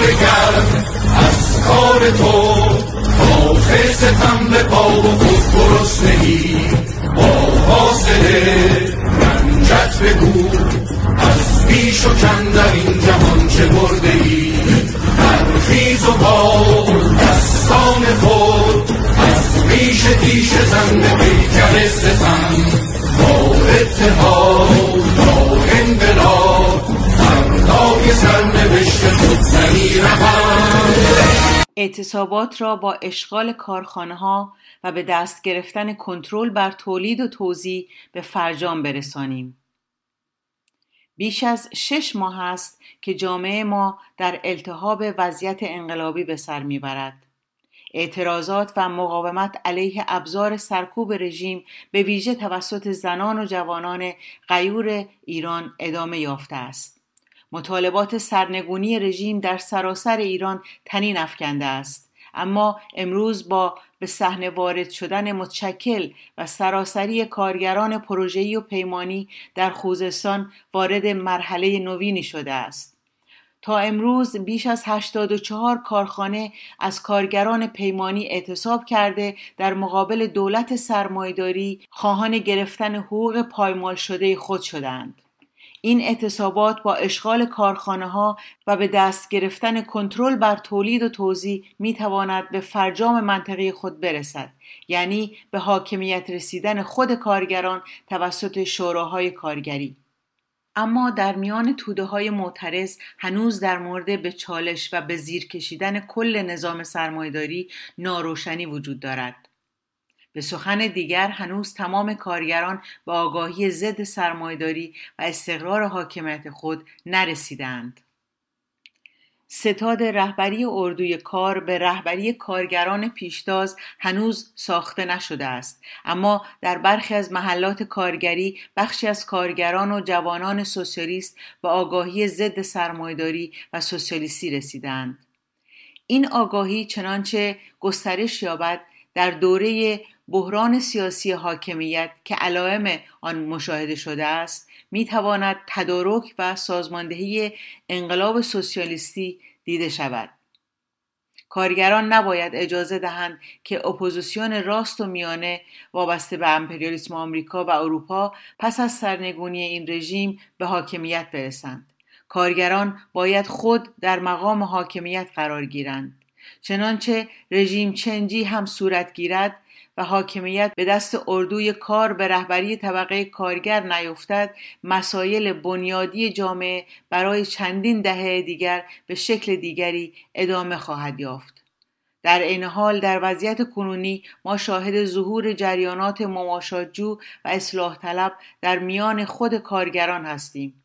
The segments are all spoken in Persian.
گرم از کار تو آخه ستم به پا و خود گرسنگی با حاصله رنجت بگو از بیش و کم در این جهان چه برده ای برخیز و با دستان خود از ریش تیش زن به پیکر ستم. با اتحاد با انقلاب فردای سرنوشت اعتصابات را با اشغال کارخانه ها و به دست گرفتن کنترل بر تولید و توزیع به فرجام برسانیم. بیش از شش ماه است که جامعه ما در التهاب وضعیت انقلابی به سر می‌برد. اعتراضات و مقاومت علیه ابزار سرکوب رژیم به ویژه توسط زنان و جوانان غیور ایران ادامه یافته است. مطالبات سرنگونی رژیم در سراسر ایران تنین افکنده است اما امروز با به صحنه وارد شدن متشکل و سراسری کارگران پروژه‌ای و پیمانی در خوزستان وارد مرحله نوینی شده است تا امروز بیش از 84 کارخانه از کارگران پیمانی اعتصاب کرده در مقابل دولت سرمایداری خواهان گرفتن حقوق پایمال شده خود شدند. این اعتصابات با اشغال کارخانه ها و به دست گرفتن کنترل بر تولید و توزیع می تواند به فرجام منطقه خود برسد یعنی به حاکمیت رسیدن خود کارگران توسط شوراهای کارگری اما در میان توده های معترض هنوز در مورد به چالش و به زیر کشیدن کل نظام سرمایداری ناروشنی وجود دارد. به سخن دیگر هنوز تمام کارگران به آگاهی ضد سرمایداری و استقرار حاکمیت خود نرسیدند. ستاد رهبری اردوی کار به رهبری کارگران پیشتاز هنوز ساخته نشده است اما در برخی از محلات کارگری بخشی از کارگران و جوانان سوسیالیست به آگاهی ضد سرمایداری و سوسیالیستی رسیدند این آگاهی چنانچه گسترش یابد در دوره بحران سیاسی حاکمیت که علائم آن مشاهده شده است می تواند تدارک و سازماندهی انقلاب سوسیالیستی دیده شود. کارگران نباید اجازه دهند که اپوزیسیون راست و میانه وابسته به امپریالیسم آمریکا و اروپا پس از سرنگونی این رژیم به حاکمیت برسند. کارگران باید خود در مقام حاکمیت قرار گیرند. چنانچه regime change ی هم صورت گیرد و حاکمیت به دست اردوی کار به رهبری طبقه کارگر نیفتد مسایل بنیادی جامعه برای چندین دهه دیگر به شکل دیگری ادامه خواهد یافت. در این حال در وضعیت کنونی ما شاهد ظهور جریانات مماشاجو و اصلاح طلب در میان خود کارگران هستیم.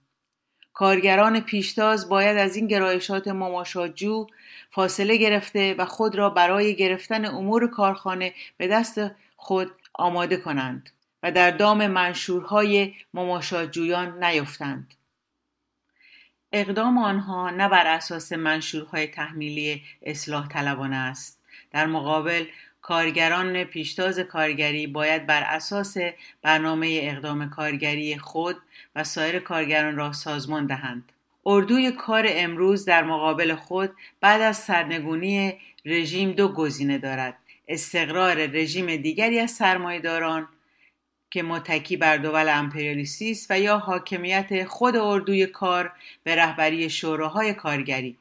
کارگران پیشتاز باید از این گرایشات مماشاجو فاصله گرفته و خود را برای گرفتن امور کارخانه به دست خود آماده کنند و در دام منشورهای مماشاجویان نیفتند. اقدام آنها نه بر اساس منشورهای تحمیلی اصلاح طلبانه است در مقابل کارگران پیشتاز کارگری باید بر اساس برنامه اقدام کارگری خود و سایر کارگران را سازمان دهند. اردوی کار امروز در مقابل خود بعد از سرنگونی رژیم دو گزینه دارد. استقرار رژیم دیگری از سرمایهداران که متکی بر دول امپریالیستی است و یا حاکمیت خود اردوی کار به رهبری شوراهای کارگری.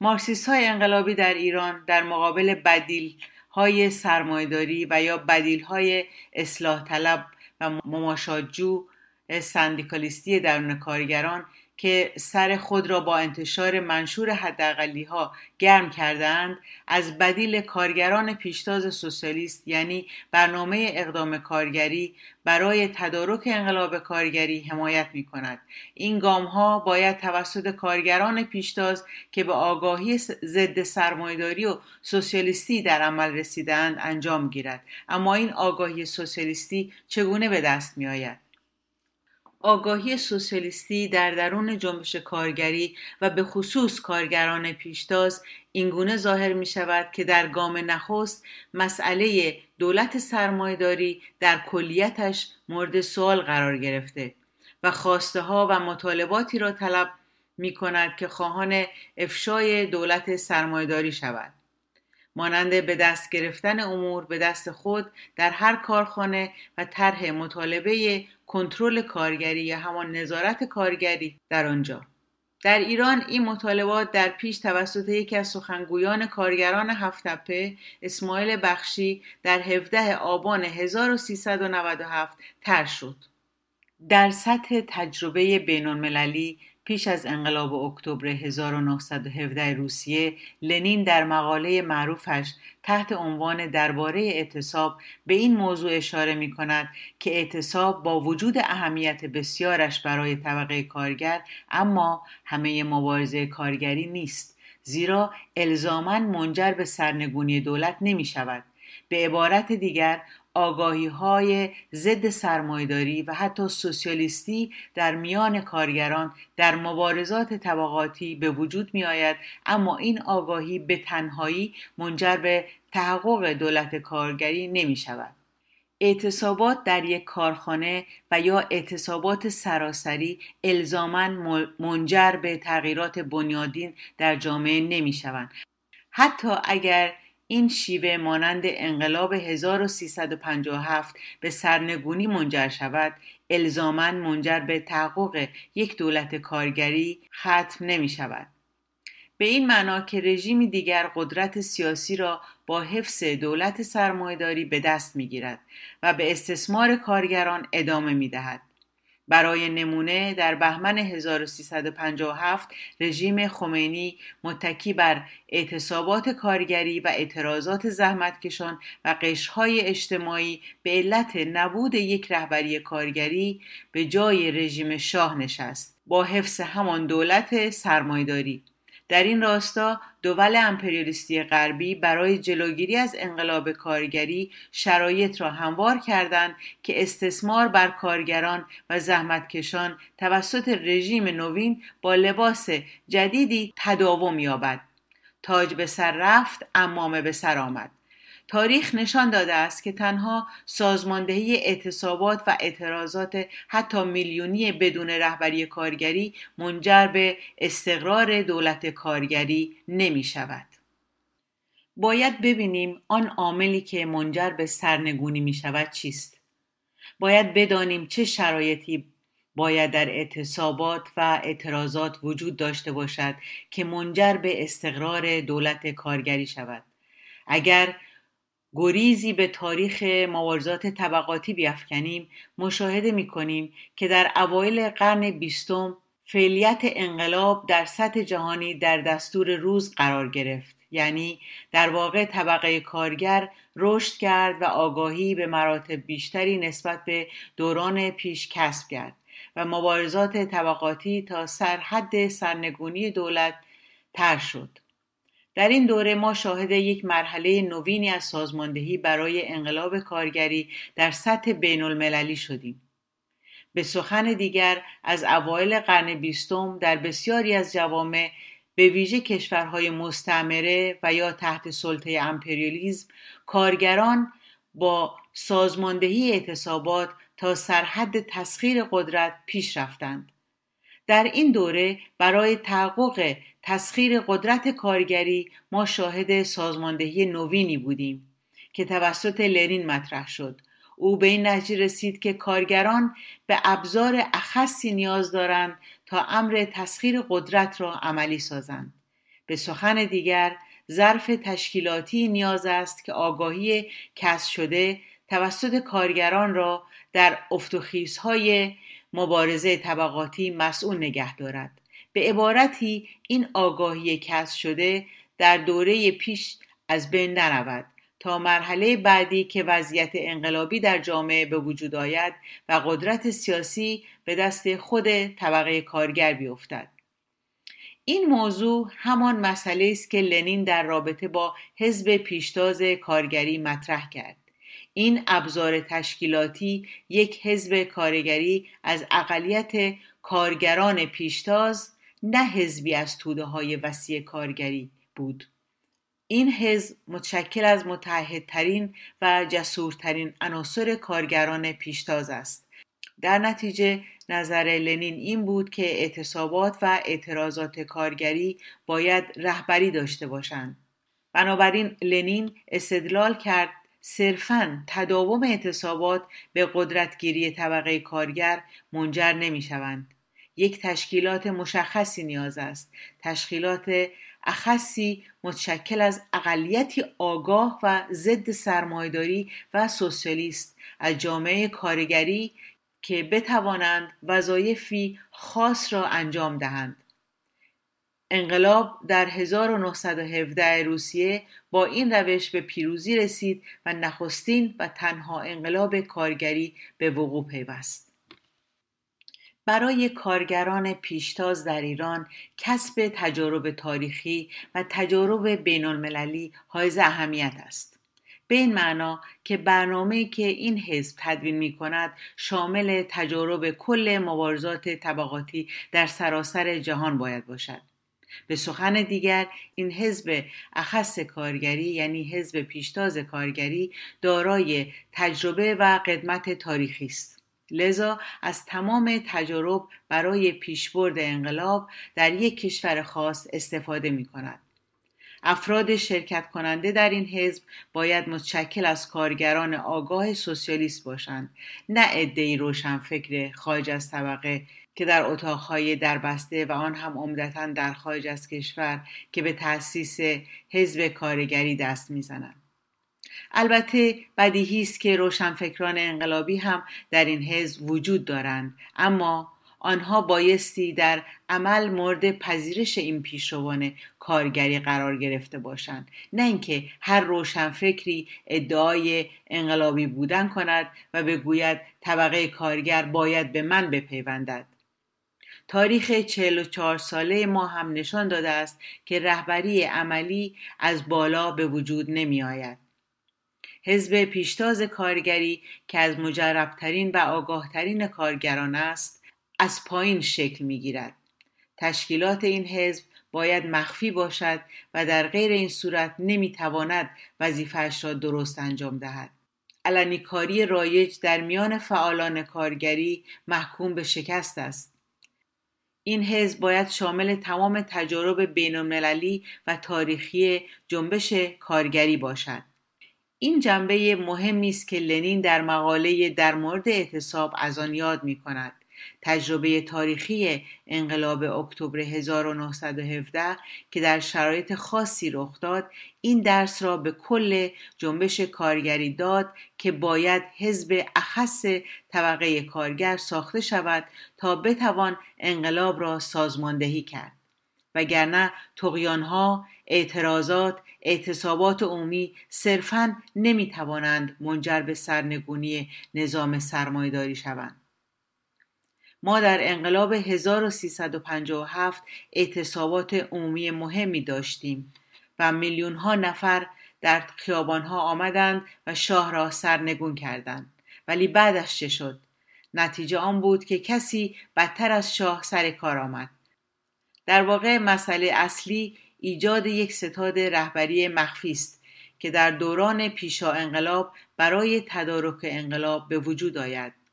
مارکسیست های انقلابی در ایران در مقابل بدیل های سرمایداری و یا بدیل های اصلاح طلب و مماشاجو سندیکالیستی درون کارگران که سر خود را با انتشار منشور حداقلی ها گرم کردند از بدیل کارگران پیشتاز سوسیالیست یعنی برنامه اقدام کارگری برای تدارک انقلاب کارگری حمایت می کند این گام ها باید توسط کارگران پیشتاز که به آگاهی ضد سرمایداری و سوسیالیستی در عمل رسیدند انجام گیرد. اما این آگاهی سوسیالیستی چگونه به دست می آید آگاهی سوسیالیستی در درون جنبش کارگری و به خصوص کارگران پیشتاز اینگونه ظاهر می شود که در گام نخست مسئله دولت سرمایداری در کلیتش مورد سوال قرار گرفته و خواسته ها و مطالباتی را طلب می کند که خواهان افشای دولت سرمایداری شود. مانند به دست گرفتن امور به دست خود در هر کارخانه و طرح مطالبه کنترل کارگری یا همان نظارت کارگری در آنجا در ایران این مطالبات در پیش توسط یکی از سخنگویان کارگران هفتپه اسماعیل بخشی در 17 آبان 1397 تر شد. در سطح تجربه بین المللی پیش از انقلاب اکتبر 1917 روسیه لنین در مقاله معروفش تحت عنوان درباره اعتصاب به این موضوع اشاره می کند که اعتصاب با وجود اهمیت بسیارش برای طبقه کارگر اما همه مبارزه کارگری نیست زیرا الزاما منجر به سرنگونی دولت نمی شود به عبارت دیگر آگاهی های ضد سرمایداری و حتی سوسیالیستی در میان کارگران در مبارزات طبقاتی به وجود می آید اما این آگاهی به تنهایی منجر به تحقق دولت کارگری نمی شود. اعتصابات در یک کارخانه و یا اعتصابات سراسری الزاما منجر به تغییرات بنیادین در جامعه نمی شوند. حتی اگر این شیوه مانند انقلاب 1357 به سرنگونی منجر شود الزاما منجر به تحقق یک دولت کارگری ختم نمی شود. به این معنا که رژیمی دیگر قدرت سیاسی را با حفظ دولت سرمایهداری به دست می گیرد و به استثمار کارگران ادامه می دهد. برای نمونه در بهمن 1357 رژیم خمینی متکی بر اعتصابات کارگری و اعتراضات زحمتکشان و قشرهای اجتماعی به علت نبود یک رهبری کارگری به جای رژیم شاه نشست با حفظ همان دولت سرمایداری در این راستا دول امپریالیستی غربی برای جلوگیری از انقلاب کارگری شرایط را هموار کردند که استثمار بر کارگران و زحمتکشان توسط رژیم نوین با لباس جدیدی تداوم یابد. تاج به سر رفت امامه به سر آمد. تاریخ نشان داده است که تنها سازماندهی اعتصابات و اعتراضات حتی میلیونی بدون رهبری کارگری منجر به استقرار دولت کارگری نمی شود. باید ببینیم آن عاملی که منجر به سرنگونی می شود چیست. باید بدانیم چه شرایطی باید در اعتصابات و اعتراضات وجود داشته باشد که منجر به استقرار دولت کارگری شود. اگر گریزی به تاریخ مبارزات طبقاتی بیافکنیم مشاهده می کنیم که در اوایل قرن بیستم فعلیت انقلاب در سطح جهانی در دستور روز قرار گرفت. یعنی در واقع طبقه کارگر رشد کرد و آگاهی به مراتب بیشتری نسبت به دوران پیش کسب کرد و مبارزات طبقاتی تا سرحد سرنگونی دولت تر شد. در این دوره ما شاهد یک مرحله نوینی از سازماندهی برای انقلاب کارگری در سطح بین المللی شدیم. به سخن دیگر از اوایل قرن بیستم در بسیاری از جوامع به ویژه کشورهای مستعمره و یا تحت سلطه امپریالیزم کارگران با سازماندهی اعتصابات تا سرحد تسخیر قدرت پیش رفتند. در این دوره برای تحقق تسخیر قدرت کارگری ما شاهد سازماندهی نوینی بودیم که توسط لنین مطرح شد. او به این نتیجه رسید که کارگران به ابزار اخصی نیاز دارند تا امر تسخیر قدرت را عملی سازند. به سخن دیگر ظرف تشکیلاتی نیاز است که آگاهی کسب شده توسط کارگران را در افتخیزهای مبارزه طبقاتی مسئول نگه دارد. به عبارتی این آگاهی کسب شده در دوره پیش از بین نرود تا مرحله بعدی که وضعیت انقلابی در جامعه به وجود آید و قدرت سیاسی به دست خود طبقه کارگر بیفتد. این موضوع همان مسئله است که لنین در رابطه با حزب پیشتاز کارگری مطرح کرد. این ابزار تشکیلاتی یک حزب کارگری از اقلیت کارگران پیشتاز نه حزبی از توده های وسیع کارگری بود. این حزب متشکل از متحدترین و جسورترین عناصر کارگران پیشتاز است. در نتیجه نظر لنین این بود که اعتصابات و اعتراضات کارگری باید رهبری داشته باشند. بنابراین لنین استدلال کرد صرفا تداوم اعتصابات به قدرتگیری طبقه کارگر منجر نمی شوند. یک تشکیلات مشخصی نیاز است تشکیلات اخصی متشکل از اقلیتی آگاه و ضد سرمایداری و سوسیالیست از جامعه کارگری که بتوانند وظایفی خاص را انجام دهند انقلاب در 1917 روسیه با این روش به پیروزی رسید و نخستین و تنها انقلاب کارگری به وقوع پیوست. برای کارگران پیشتاز در ایران کسب تجارب تاریخی و تجارب بین المللی حائز اهمیت است. به این معنا که برنامه که این حزب تدوین می کند شامل تجارب کل مبارزات طبقاتی در سراسر جهان باید باشد. به سخن دیگر این حزب اخص کارگری یعنی حزب پیشتاز کارگری دارای تجربه و قدمت تاریخی است لذا از تمام تجارب برای پیشبرد انقلاب در یک کشور خاص استفاده می کند. افراد شرکت کننده در این حزب باید متشکل از کارگران آگاه سوسیالیست باشند نه عدهای روشنفکر خارج از طبقه که در اتاقهای دربسته و آن هم عمدتا در خارج از کشور که به تأسیس حزب کارگری دست می‌زنند. البته بدیهی است که روشنفکران انقلابی هم در این حزب وجود دارند اما آنها بایستی در عمل مورد پذیرش این پیشروان کارگری قرار گرفته باشند. نه اینکه هر روشنفکری ادعای انقلابی بودن کند و بگوید طبقه کارگر باید به من بپیوندد. تاریخ 44 ساله ما هم نشان داده است که رهبری عملی از بالا به وجود نمی آید. حزب پیشتاز کارگری که از مجربترین و آگاهترین کارگران است از پایین شکل می گیرد. تشکیلات این حزب باید مخفی باشد و در غیر این صورت نمی تواند وظیفهش را درست انجام دهد. علنی کاری رایج در میان فعالان کارگری محکوم به شکست است. این حزب باید شامل تمام تجارب بین المللی و تاریخی جنبش کارگری باشد. این جنبه مهمی است که لنین در مقاله در مورد اعتصاب از آن یاد می کند. تجربه تاریخی انقلاب اکتبر 1917 که در شرایط خاصی رخ داد این درس را به کل جنبش کارگری داد که باید حزب اخص طبقه کارگر ساخته شود تا بتوان انقلاب را سازماندهی کرد. وگرنه تقیانها اعتراضات اعتصابات عمومی صرفا نمی‌توانند منجر به سرنگونی نظام سرمایداری شوند. ما در انقلاب 1357 اعتصابات عمومی مهمی داشتیم و میلیون ها نفر در خیابان ها آمدند و شاه را سرنگون کردند. ولی بعدش چه شد؟ نتیجه آن بود که کسی بدتر از شاه سر کار آمد. در واقع مسئله اصلی ایجاد یک ستاد رهبری مخفی است که در دوران پیشا انقلاب برای تدارک انقلاب به وجود آید.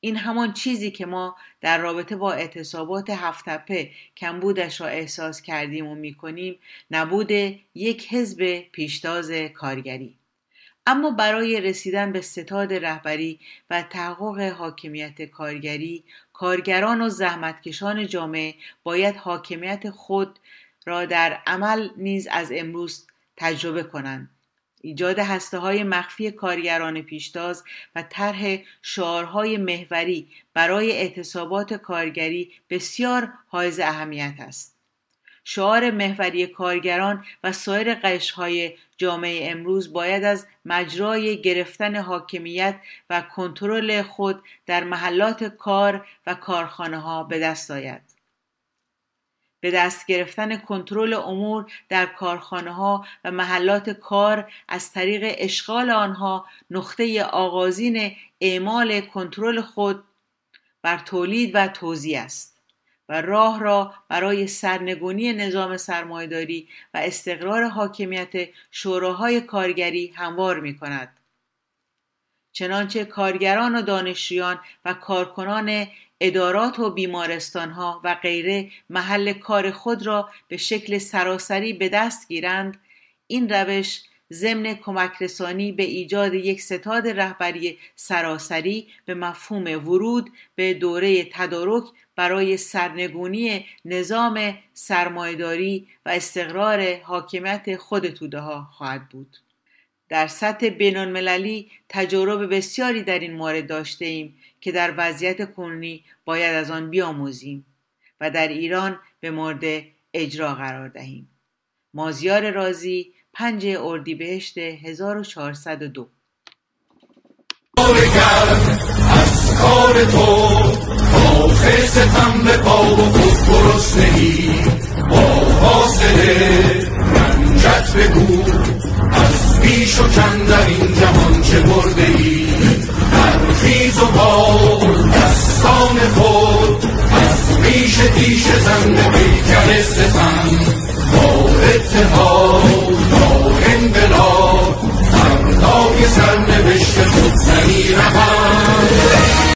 این همان چیزی که ما در رابطه با اعتصابات هفتپه کمبودش را احساس کردیم و می‌کنیم نبود یک حزب پیشتاز کارگری. اما برای رسیدن به ستاد رهبری و تحقق حاکمیت کارگری کارگران و زحمتکشان جامعه باید حاکمیت خود را در عمل نیز از امروز تجربه کنند. ایجاد هسته های مخفی کارگران پیشتاز و طرح شعارهای محوری برای اعتصابات کارگری بسیار حائز اهمیت است. شعار محوری کارگران و سایر قشرهای جامعه امروز باید از مجرای گرفتن حاکمیت و کنترل خود در محلات کار و کارخانه ها به دست آید. به دست گرفتن کنترل امور در کارخانه ها و محلات کار از طریق اشغال آنها نقطه آغازین اعمال کنترل خود بر تولید و توزیع است و راه را برای سرنگونی نظام سرمایداری و استقرار حاکمیت شوراهای کارگری هموار می کند. چنانچه کارگران و دانشجویان و کارکنان ادارات و بیمارستان ها و غیره محل کار خود را به شکل سراسری به دست گیرند. این روش ضمن کمک رسانی به ایجاد یک ستاد رهبری سراسری به مفهوم ورود به دوره تدارک برای سرنگونی نظام سرمایداری و استقرار حاکمیت خود توده ها خواهد بود. در سطح بینالمللی تجارب بسیاری در این مورد داشته ایم که در وضعیت کنونی باید از آن بیاموزیم و در ایران به مورد اجرا قرار دهیم. مازیار رازی پنج اردیبهشت 1402 از کار تو کاخ ستم به پا و خود گرسنگی با حاصله رنجت بگو. از بیش و در این جهان چه برده ای در خیز و بال دستان خود از ریش دیش زنده پیکر ستم. با اتحاد با انقلاب فردای سرنوشت خود زنی رهد